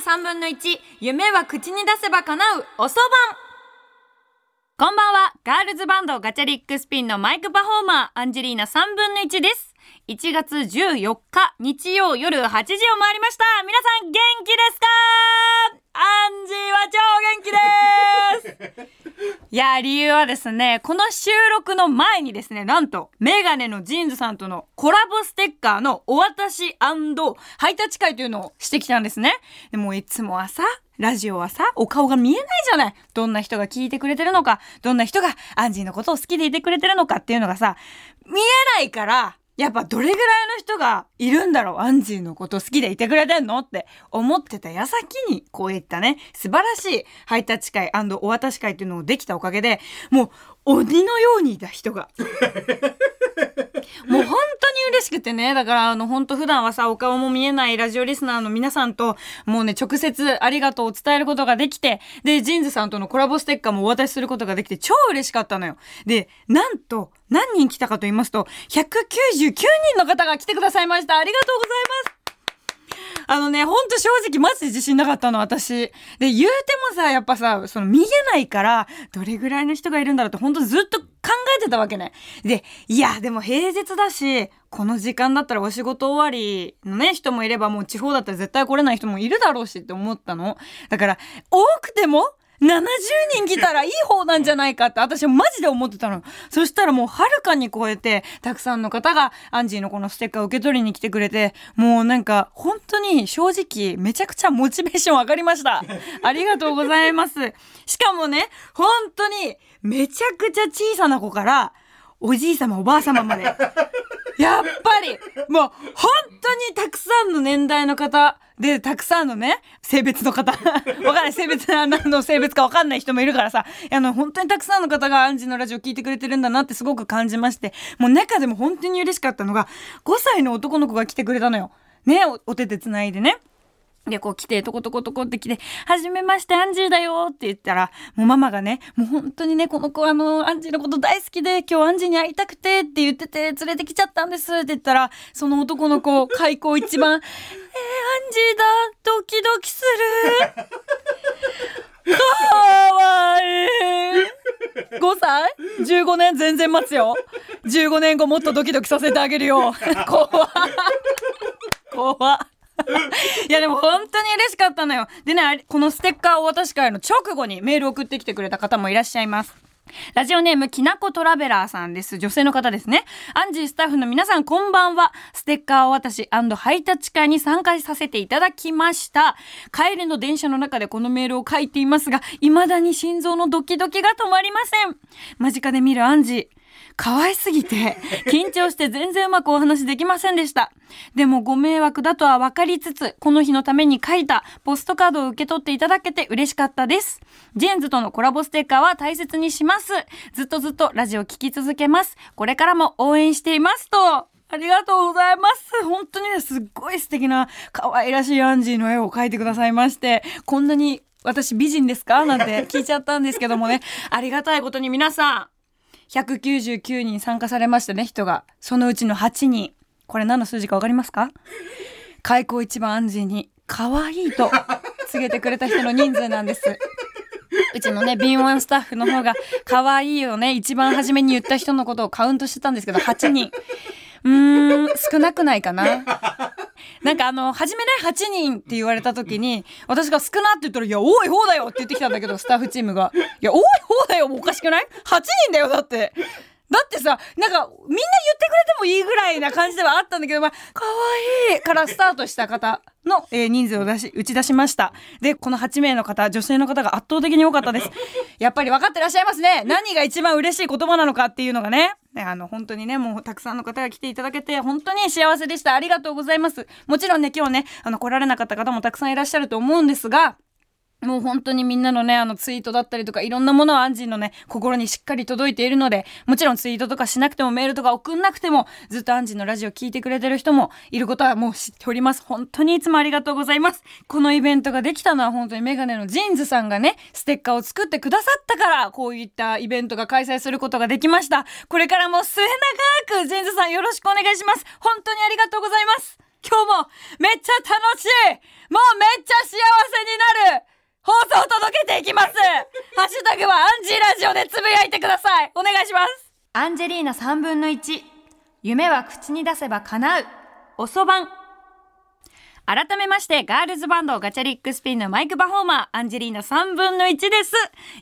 3分の1夢は口に出せば叶う。おそばんこんばんは。ガールズバンド Gacharic Spin のマイクパフォーマーアンジェリーナ3分の1です。1月14日日曜夜8時を回りました。皆さん元気ですか？アンジーは超元気です。いや理由はですねこの収録の前にですねなんとメガネの JINSさんとのコラボステッカーのお渡しハイタッチ会というのをしてきたんですね。でもいつも朝ラジオはさ、お顔が見えないじゃない。どんな人が聞いてくれてるのか、どんな人がアンジーのことを好きでいてくれてるのかっていうのがさ、見えないから、やっぱどれぐらいの人がいるんだろう？アンジーのこと好きでいてくれてんの？って思ってた矢先にこういったね、素晴らしい。ハイタッチ会お渡し会っていうのをできたおかげで、もう鬼のようにいた人が。もう本当に嬉しくてね。だから、あの、本当普段はさ、お顔も見えないラジオリスナーの皆さんと、もうね、直接ありがとうを伝えることができて、で、ジーンズさんとのコラボステッカーもお渡しすることができて、超嬉しかったのよ。で、なんと、何人来たかと言いますと、199人の方が来てくださいました。ありがとうございます。あのね、ほんと正直マジで自信なかったの、私。で、言うてもさ、やっぱさ、その見えないから、どれぐらいの人がいるんだろうってほんとずっと考えてたわけね。で、いや、でも平日だし、この時間だったらお仕事終わりのね、人もいればもう地方だったら絶対来れない人もいるだろうしって思ったの。だから、多くても70人来たらいい方なんじゃないかって私マジで思ってたの。そしたらもうはるかに超えて、たくさんの方がアンジーのこのステッカーを受け取りに来てくれて、もうなんか本当に正直めちゃくちゃモチベーション上がりました。ありがとうございます。しかもね、本当にめちゃくちゃ小さな子から、おじい様おばあ様まで。やっぱり、もう本当にたくさんの年代の方、で、たくさんのね、性別の方、わかんない、性別、何の性別かわかんない人もいるからさ、あの、本当にたくさんの方がアンジのラジオ聞いてくれてるんだなってすごく感じまして、もう中でも本当に嬉しかったのが、5歳の男の子が来てくれたのよ。ね、おお手手つないでね。で、こう来て、トコトコトコって来て、はじめまして、アンジーだよって言ったら、もうママがね、もう本当にね、この子あの、アンジーのこと大好きで、今日アンジーに会いたくてって言ってて、連れてきちゃったんですって言ったら、その男の子、開口一番、えー、アンジーだ、ドキドキする。かわいい。5歳 ?15 年？全然待つよ。15年後もっとドキドキさせてあげるよ。怖怖いやでも本当に嬉しかったのよ。でね、このステッカーお渡し会の直後にメール送ってきてくれた方もいらっしゃいます。ラジオネームきなこトラベラーさんです。女性の方ですね。アンジースタッフの皆さんこんばんは。ステッカーお渡しハイタッチ会に参加させていただきました。帰りの電車の中でこのメールを書いていますが、未だに心臓のドキドキが止まりません。間近で見るアンジー。可愛すぎて、緊張して全然うまくお話できませんでした。でもご迷惑だとは分かりつつ、この日のために書いたポストカードを受け取っていただけて嬉しかったです。ジェーンズとのコラボステッカーは大切にします。ずっとずっとラジオ聴き続けます。これからも応援していますと。ありがとうございます。本当にね、すっごい素敵な可愛らしいアンジーの絵を描いてくださいまして、こんなに私美人ですか？なんて聞いちゃったんですけどもね、ありがたいことに皆さん、199人参加されましたね、人が。そのうちの8人。これ何の数字かわかりますか？開口一番安心に、可愛いと告げてくれた人の人数なんです。うちのね、敏腕スタッフの方が、可愛いをね、一番初めに言った人のことをカウントしてたんですけど、8人。うーん、少なくないかな？なんかあの、初めね、8人って言われた時に、私が少なって言ったら、いや、多い方だよって言ってきたんだけど、スタッフチームが。いや、多い方だよ、もおかしくない ?8 人だよ、だって。だってさ、なんか、みんな言ってくれてもいいぐらいな感じではあったんだけど、まあ、かわいいからスタートした方の、えー、人数を出し、打ち出しました。で、この8名の方、女性の方が圧倒的に多かったです。やっぱり分かってらっしゃいますね。何が一番嬉しい言葉なのかっていうのがね。あの、本当にね、もうたくさんの方が来ていただけて、本当に幸せでした。ありがとうございます。もちろんね、今日ね、あの、来られなかった方もたくさんいらっしゃると思うんですが、もう本当にみんなのね、あのツイートだったりとか、いろんなものはアンジーのね、心にしっかり届いているので、もちろんツイートとかしなくてもメールとか送んなくても、ずっとアンジーのラジオ聞いてくれてる人もいることはもう知っております。本当にいつもありがとうございます。このイベントができたのは本当にメガネの JINSさんがね、ステッカーを作ってくださったから、こういったイベントが開催することができました。これからも末永く JINSさんよろしくお願いします。本当にありがとうございます。今日もめっちゃ楽しいもうめっちゃ幸せになる放送を届けていきます。ハッシュタグはアンジーラジオでつぶやいてください。お願いします。アンジェリーナ3分の1夢は口に出せば叶う。おそばん。改めまして、ガールズバンドガチャリックスピンのマイクパフォーマー、アンジェリーナ3分の1です。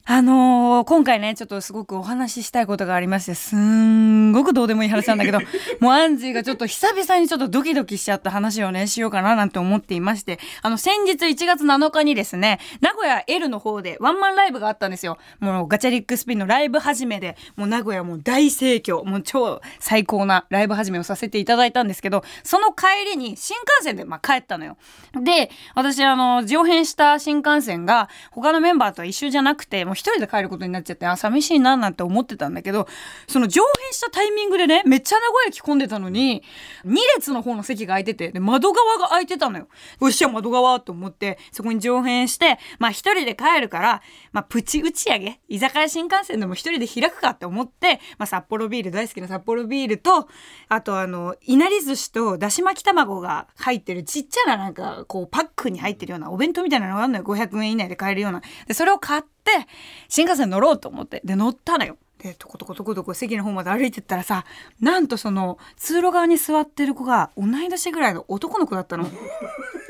あのー、今回ね、ちょっとすごくお話ししたいことがありまして、すんごくどうでもいい話なんだけど、もうアンジーがちょっと久々にちょっとドキドキしちゃった話をね、しようかななんて思っていまして、あの、先日1月7日にですね、名古屋 L の方でワンマンライブがあったんですよ。もうガチャリックスピンのライブ始めで、もう名古屋もう大盛況、もう超最高なライブ始めをさせていただいたんですけど、その帰りに新幹線でまあ帰ったのよ。で、私、あの、上辺した新幹線が、他のメンバーと一緒じゃなくて、もう一人で帰ることになっちゃって、あ、寂しいな、なんて思ってたんだけど、その上辺したタイミングでね、めっちゃ名古屋着込んでたのに、2列の方の席が空いてて、で、窓側が空いてたのよ。よっしゃ、窓側と思って、そこに上辺して、まあ一人で帰るから、まあプチ打ち上げ、居酒屋新幹線でも一人で開くかって思って、まあ札幌ビール、大好きな札幌ビールと、あとあの、いなり寿司とだし巻き卵が入ってるちっちゃいななんか、こう、パックに入ってるようなお弁当みたいなのがあるのよ。500円以内で買えるような。で、それを買って、新幹線乗ろうと思って。で、乗ったのよ。で、トコトコトコトコ席の方まで歩いてったらさ、なんとその、通路側に座ってる子が同い年ぐらいの男の子だったの。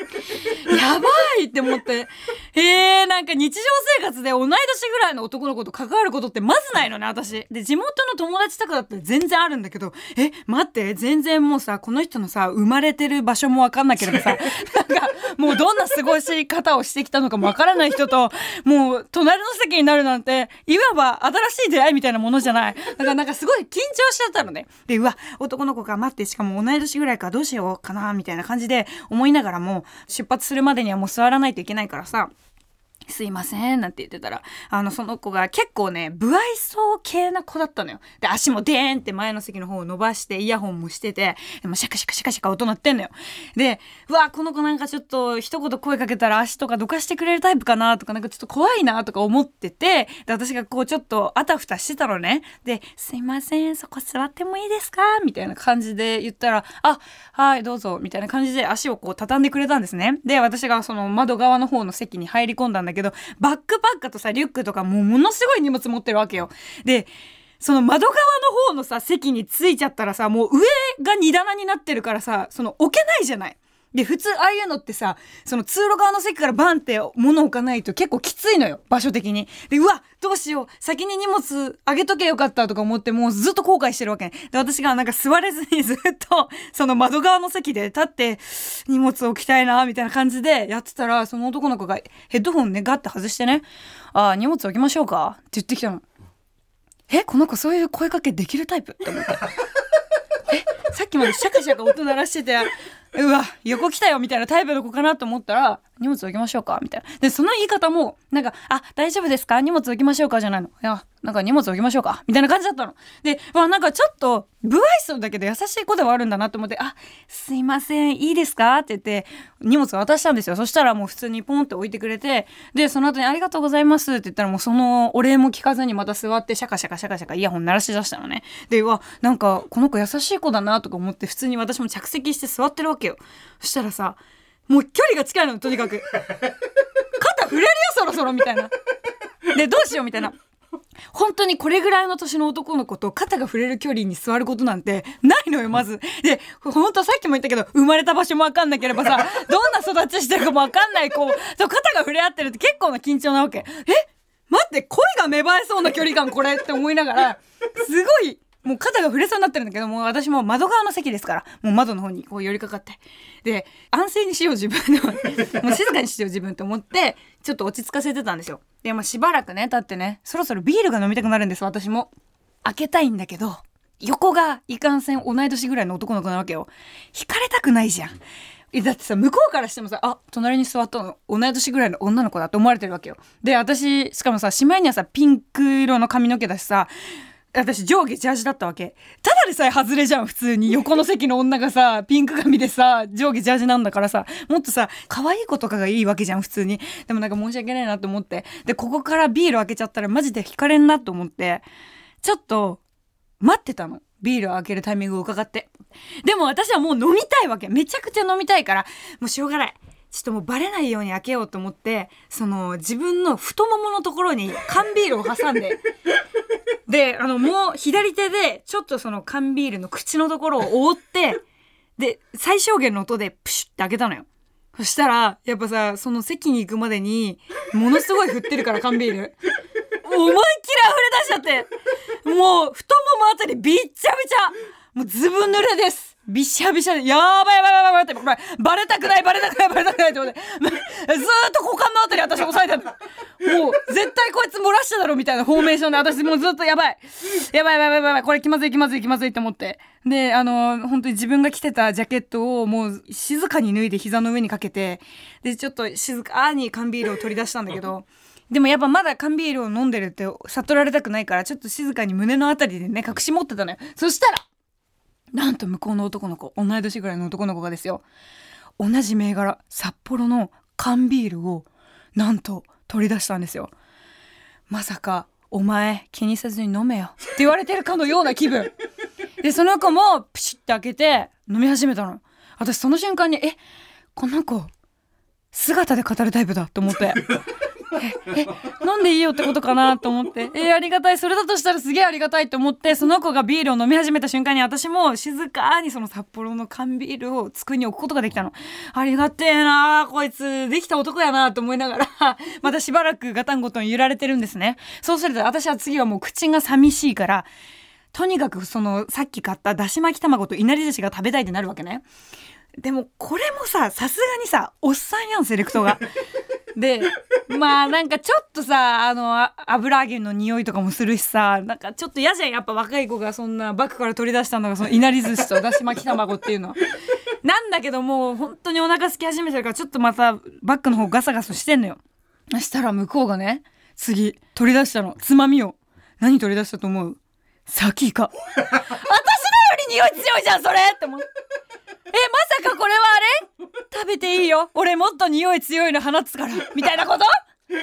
やばいって思って。へえ、なんか日常生活で同い年ぐらいの男の子と関わることってまずないのね、私。で、地元の友達とかだって全然あるんだけど、え、待って、全然もうさ、この人のさ、生まれてる場所もわかんなければさ、なんか、もうどんな過ごし方をしてきたのかもわからない人と、もう隣の席になるなんて、いわば新しい出会いみたいなものじゃない。だからなんかすごい緊張しちゃったのね。で、うわ、男の子が待って、しかも同い年ぐらいかどうしようかな、みたいな感じで思いながらも、出発するまでにはもう座らないといけないからさ、すいません、なんて言ってたら、あの、その子が結構ね、不愛想系な子だったのよ。で、足もデーンって前の席の方を伸ばして、イヤホンもしてて、でもシャカシャカシャカシャカ音鳴ってんのよ。で、うわ、この子なんかちょっと一言声かけたら足とかどかしてくれるタイプかな？とか、なんかちょっと怖いなとか思ってて、で、私がこうちょっとあたふたしてたのね。で、すいません、そこ座ってもいいですか？みたいな感じで言ったら、あ、はい、どうぞ、みたいな感じで足をこう畳んでくれたんですね。で、私がその窓側の方の席に入り込んだんだけど、けどバックパッカーとさ、リュックとかもうものすごい荷物持ってるわけよ。で、その窓側の方のさ、席に着いちゃったらさ、もう上が荷棚になってるからさ、その置けないじゃない。で、普通ああいうのってさ、その通路側の席からバンって物置かないと結構きついのよ、場所的に。で、うわ、どうしよう、先に荷物あげとけよかったとか思って、もうずっと後悔してるわけ。で、私がなんか座れずに ずっと、その窓側の席で立って、荷物置きたいな、みたいな感じでやってたら、その男の子がヘッドホンね、ガッて外してね、ああ、荷物置きましょうか？って言ってきたの。え、この子そういう声かけできるタイプ？って思って。え、さっきまでシャカシャカ音鳴らしてて、うわ、横来たよみたいなタイプの子かなと思ったら、荷物置きましょうかみたいな。で、その言い方も、なんか、あ、大丈夫ですか？荷物置きましょうかじゃないの。いや、なんか荷物置きましょうか？みたいな感じだったの。で、まあなんかちょっと、不愛想だけど優しい子ではあるんだなと思って、あ、すいません、いいですか？って言って、荷物渡したんですよ。そしたらもう普通にポンって置いてくれて、で、その後にありがとうございますって言ったらもうそのお礼も聞かずにまた座ってシャカシャカシャカシャカイヤホン鳴らし出したのね。で、わ、なんかこの子優しい子だなとか思って普通に私も着席して座ってるわけけよ。そしたらさ、もう距離が近いの、とにかく。肩触れるよ、そろそろ、みたいな。で、どうしよう、みたいな。本当にこれぐらいの年の男の子と肩が触れる距離に座ることなんてないのよ、まず。で、本当さっきも言ったけど、生まれた場所もわかんなければさ、どんな育ちしてるかもわかんない子と肩が触れ合ってるって結構な緊張なわけ。え？待って、声が芽生えそうな距離感これって思いながら、すごいもう肩が触れそうになってるんだけど、もう私も窓側の席ですから、もう窓の方にこう寄りかかって。で、安静にしよう自分で もう静かにしよう自分と思って、ちょっと落ち着かせてたんですよ。で、まあしばらくね、経ってね、そろそろビールが飲みたくなるんです、私も。開けたいんだけど、横がいかんせん同い年ぐらいの男の子なわけよ。惹かれたくないじゃん。だってさ、向こうからしてもさ、あ、隣に座ったの、同い年ぐらいの女の子だって思われてるわけよ。で、私、しかもさ、しまいにはさ、ピンク色の髪の毛だしさ、私上下ジャージだったわけ。ただでさえ外れじゃん、普通に。横の席の女がさ、ピンク髪でさ、上下ジャージなんだからさ、もっとさ、可愛い子とかがいいわけじゃん、普通に。でもなんか申し訳ないなと思って。で、ここからビール開けちゃったらマジで惹かれんなと思って、ちょっと、待ってたの。ビールを開けるタイミングを伺ってでも私はもう飲みたいわけめちゃくちゃ飲みたいからもうしょうがないちょっともうバレないように開けようと思ってその自分の太もものところに缶ビールを挟んでであのもう左手でちょっとその缶ビールの口のところを覆ってで最小限の音でプシュって開けたのよ。そしたらやっぱさその席に行くまでにものすごい振ってるから缶ビール。思いっきり溢れ出しちゃって。もう太ももあたりびっちゃびちゃ。もうずぶ濡れです。びしゃびしゃでやばいやばいやばい。やばいってこれバレたくないバレたくないバレたくないって思って。ずーっと股間のあたり私押さえてるもう絶対こいつ漏らしただろみたいなフォーメーションで私もうずっとやばい。やばいやばいやばい。やばいこれ気まずい気まずい気まずいって。思ってであの本当に自分が着てたジャケットをもう静かに脱いで膝の上にかけて。でちょっと静か。に缶ビールを取り出したんだけど。でもやっぱまだ缶ビールを飲んでるって悟られたくないからちょっと静かに胸のあたりでね隠し持ってたのよ。そしたらなんと向こうの男の子同い年ぐらいの男の子がですよ。同じ銘柄札幌の缶ビールをなんと取り出したんですよ。まさかお前気にせずに飲めよ。って言われてるかのような気分。でその子もプシュって開けて飲み始めたの。私その瞬間にえこの子姿で語るタイプだと思って。飲んでいいよってことかなと思って。えありがたい。それだとしたらすげえありがたいと思ってその子がビールを飲み始めた瞬間に私も静かにその札幌の缶ビールを机に置くことができたの。ありがてえなこいつ。できた男やなと思いながら またしばらくガタンゴトン揺られてるんですね。そうすると私は次はもう口が寂しいからとにかくそのさっき買っただし巻き卵といなり寿司が食べたいってなるわけね。でもこれもささすがにさおっさんやんセレクトが。でまあなんかちょっとさあの油揚げの匂いとかもするしさなんかちょっと嫌じゃんやっぱ若い子がそんなバッグから取り出したのがそのいなり寿司とだし巻き卵っていうのは。なんだけどもう本当にお腹空き始めてるからちょっとまたバッグの方ガサガサしてんのよ。そしたら向こうがね次取り出したのつまみを何取り出したと思う？サキイカ私のより匂い強いじゃんそれって思って。えまさかこれはあれ？食べていいよ。俺もっと匂い強いの放つから。みたいなこと？え？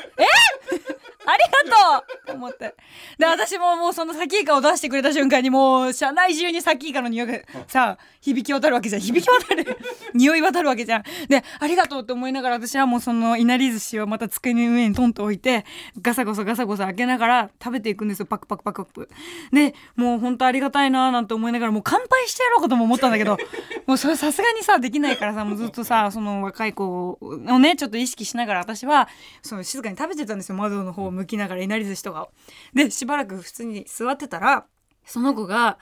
ありがとう。と思って。で私ももうそのサキイカを出してくれた瞬間にもう車内中にサキイカの匂いがさ響き渡るわけじゃん。響き渡る。匂い渡るわけじゃん。でありがとうって思いながら私はもうそのいなり寿司をまた机の上にトンと置いてガサゴソガサゴソ開けながら食べていくんですよ。パクパクパクパク。でもう本当ありがたいなーなんて思いながらもう乾杯してやろうかとも思ったんだけど もうそれさすがにさできないからさもうずっとさその若い子をねちょっと意識しながら私はその静かに食べてたんですよ。窓の方を向きながらいなり寿司とかを。でしばらく普通に座ってたらその子が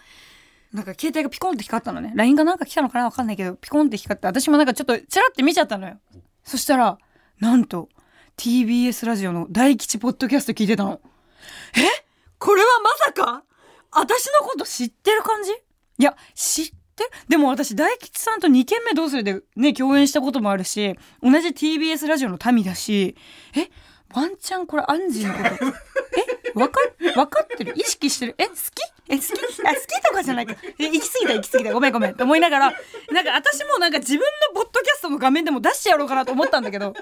なんか携帯がピコンって光ったのね。LINE がなんか来たのかなわかんないけどピコンって光って私もなんかちょっとチラって見ちゃったのよ。そしたらなんと TBS ラジオの大吉ポッドキャスト聞いてたの。え？これはまさか？私のこと知ってる感じ？いや知って？でも私大吉さんと2軒目どうするでね共演したこともあるし同じ TBS ラジオの民だしえ？ワンチャンこれアンジーのこと。えわかわかってる？意識してる？え好き？え好き？あ好きとかじゃないか。え行き過ぎた行き過ぎた。ごめんごめん。って思いながらなんか私もなんか自分のポッドキャストの画面でも出してやろうかなと思ったんだけど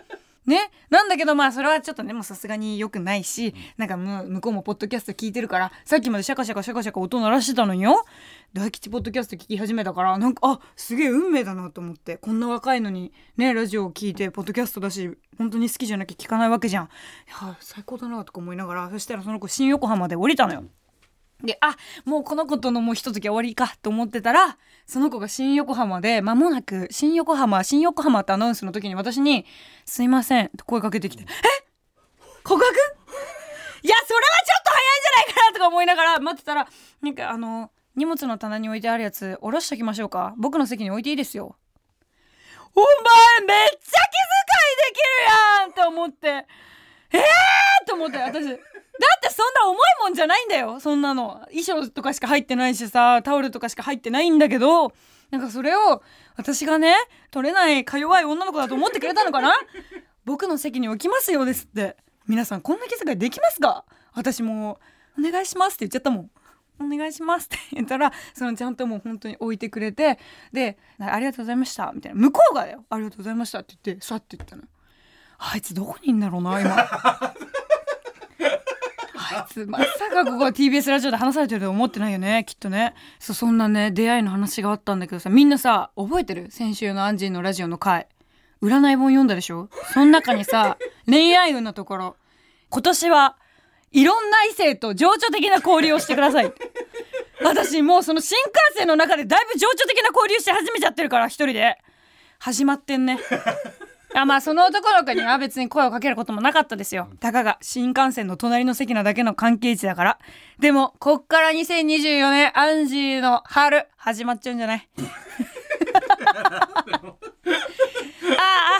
ね。なんだけどまあそれはちょっとねもうさすがに良くないしなんかむ向こうもポッドキャスト聞いてるからさっきまでシャカシャカシャカシャカ音鳴らしてたのによ。大吉ポッドキャスト聞き始めたからなんかあすげえ運命だなと思ってこんな若いのにねラジオを聞いてポッドキャストだし本当に好きじゃなきゃ聞かないわけじゃん。いや最高だなとか思いながらそしたらその子新横浜で降りたのよで、あ、もうこの子とのもう一月終わりかと思ってたら、その子が新横浜で、間もなく、新横浜、新横浜ってアナウンスの時に私に、すいません、と声かけてきて、え？告白？いや、それはちょっと早いんじゃないかなとか思いながら待ってたら、なんかあの、荷物の棚に置いてあるやつ、下ろしときましょうか。僕の席に置いていいですよ。お前めっちゃ気遣いできるやんって思って、えーと思って、私。だってそんな重いもんじゃないんだよ。そんなの。衣装とかしか入ってないしさタオルとかしか入ってないんだけど。なんかそれを私がね取れないか弱い女の子だと思ってくれたのかな？僕の席に置きますよですって。皆さんこんな気遣いできますか？私もお願いしますって言っちゃったもん。お願いしますって 言ったらそのちゃんともう本当に置いてくれてでありがとうございました。みたいな。向こうがだよ。ありがとうございましたって言ってさって言ったの。あいつどこにいんだろうな今。まさかここは TBS ラジオで話されてると思ってないよね。きっとね。そそんなね出会いの話があったんだけどさ。みんなさ覚えてる？先週のアンジーのラジオの回。占い本読んだでしょ？その中にさ 恋愛運のところ。今年はいろんな異性と情緒的な交流をしてください。私もうその新幹線の中でだいぶ情緒的な交流し始めちゃってるから一人で。始まってんね。あまあその男の子には別に声をかけることもなかったですよ。たかが新幹線の隣の席なだけの関係値だから。でもこっから2024年アンジーの春始まっちゃうんじゃない？ああ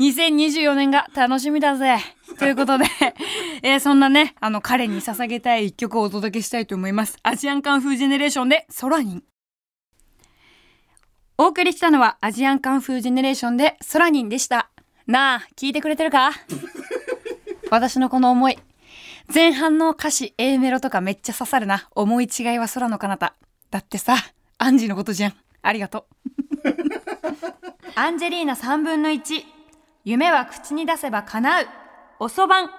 2024年が楽しみだぜ。ということで、えーそんなね、あの彼に捧げたい一曲をお届けしたいと思います。アジアンカンフージェネレーションでソラニン。お送りしたのはアジアンカンフージェネレーションでソラニンでした。なあ、聞いてくれてるか？私のこの思い。前半の歌詞 A メロとかめっちゃ刺さるな。思い違いは空の彼方。だってさ、アンジのことじゃん。ありがとう。アンジェリーナ3分の1。夢は口に出せば叶う。おそばん。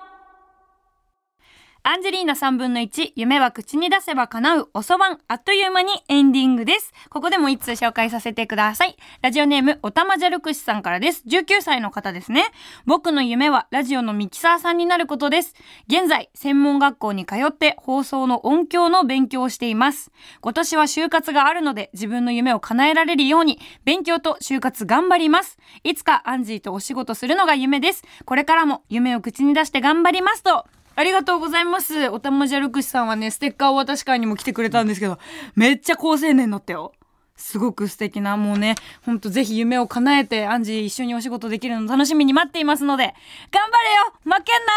アンジェリーナ3分の1、夢は口に出せば叶う、おそばん、あっという間にエンディングです。ここでも一通紹介させてください。ラジオネーム、おたまじゃるくしさんからです。19歳の方ですね。僕の夢はラジオのミキサーさんになることです。現在、専門学校に通って放送の音響の勉強をしています。今年は就活があるので、自分の夢を叶えられるように、勉強と就活頑張ります。いつかアンジーとお仕事するのが夢です。これからも夢を口に出して頑張りますと、ありがとうございます。おたまじゃるくしさんはね、ステッカーを渡し会にも来てくれたんですけど、めっちゃ高青年だったよ。すごく素敵な、もうね、ほんとぜひ夢を叶えて、アンジー一緒にお仕事できるの楽しみに待っていますので、頑張れよ負けんな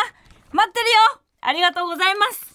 待ってるよありがとうございます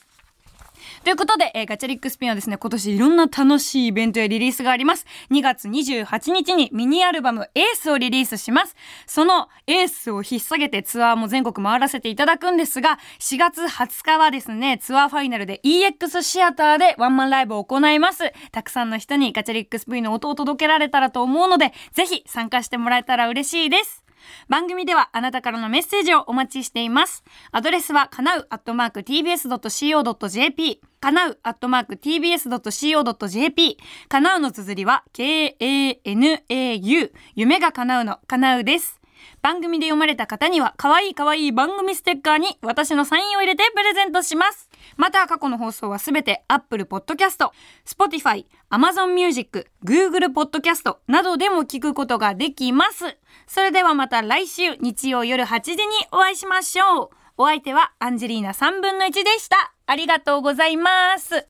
ということで、えーガチャリックスピンはですね、今年いろんな楽しいイベントやリリースがあります。2月28日にミニアルバムエースをリリースします。そのエースを引っ提げてツアーも全国回らせていただくんですが、4月20日はですね、ツアーファイナルで EX シアターでワンマンライブを行います。たくさんの人にガチャリックスピンの音を届けられたらと思うので、ぜひ参加してもらえたら嬉しいです。番組ではあなたからのメッセージをお待ちしています。アドレスはかなうアットマーク tbs.co.jp かなうアットマーク tbs.co.jp かなうの綴りは k-a-n-a-u 夢がかなうのかなうです。番組で読まれた方には可愛い可愛い番組ステッカーに私のサインを入れてプレゼントします。また過去の放送はすべて Apple Podcast、Spotify、Amazon Music、Google Podcast などでも聞くことができます。それではまた来週日曜夜8時にお会いしましょう。お相手はアンジェリーナ3分の1でした。ありがとうございます。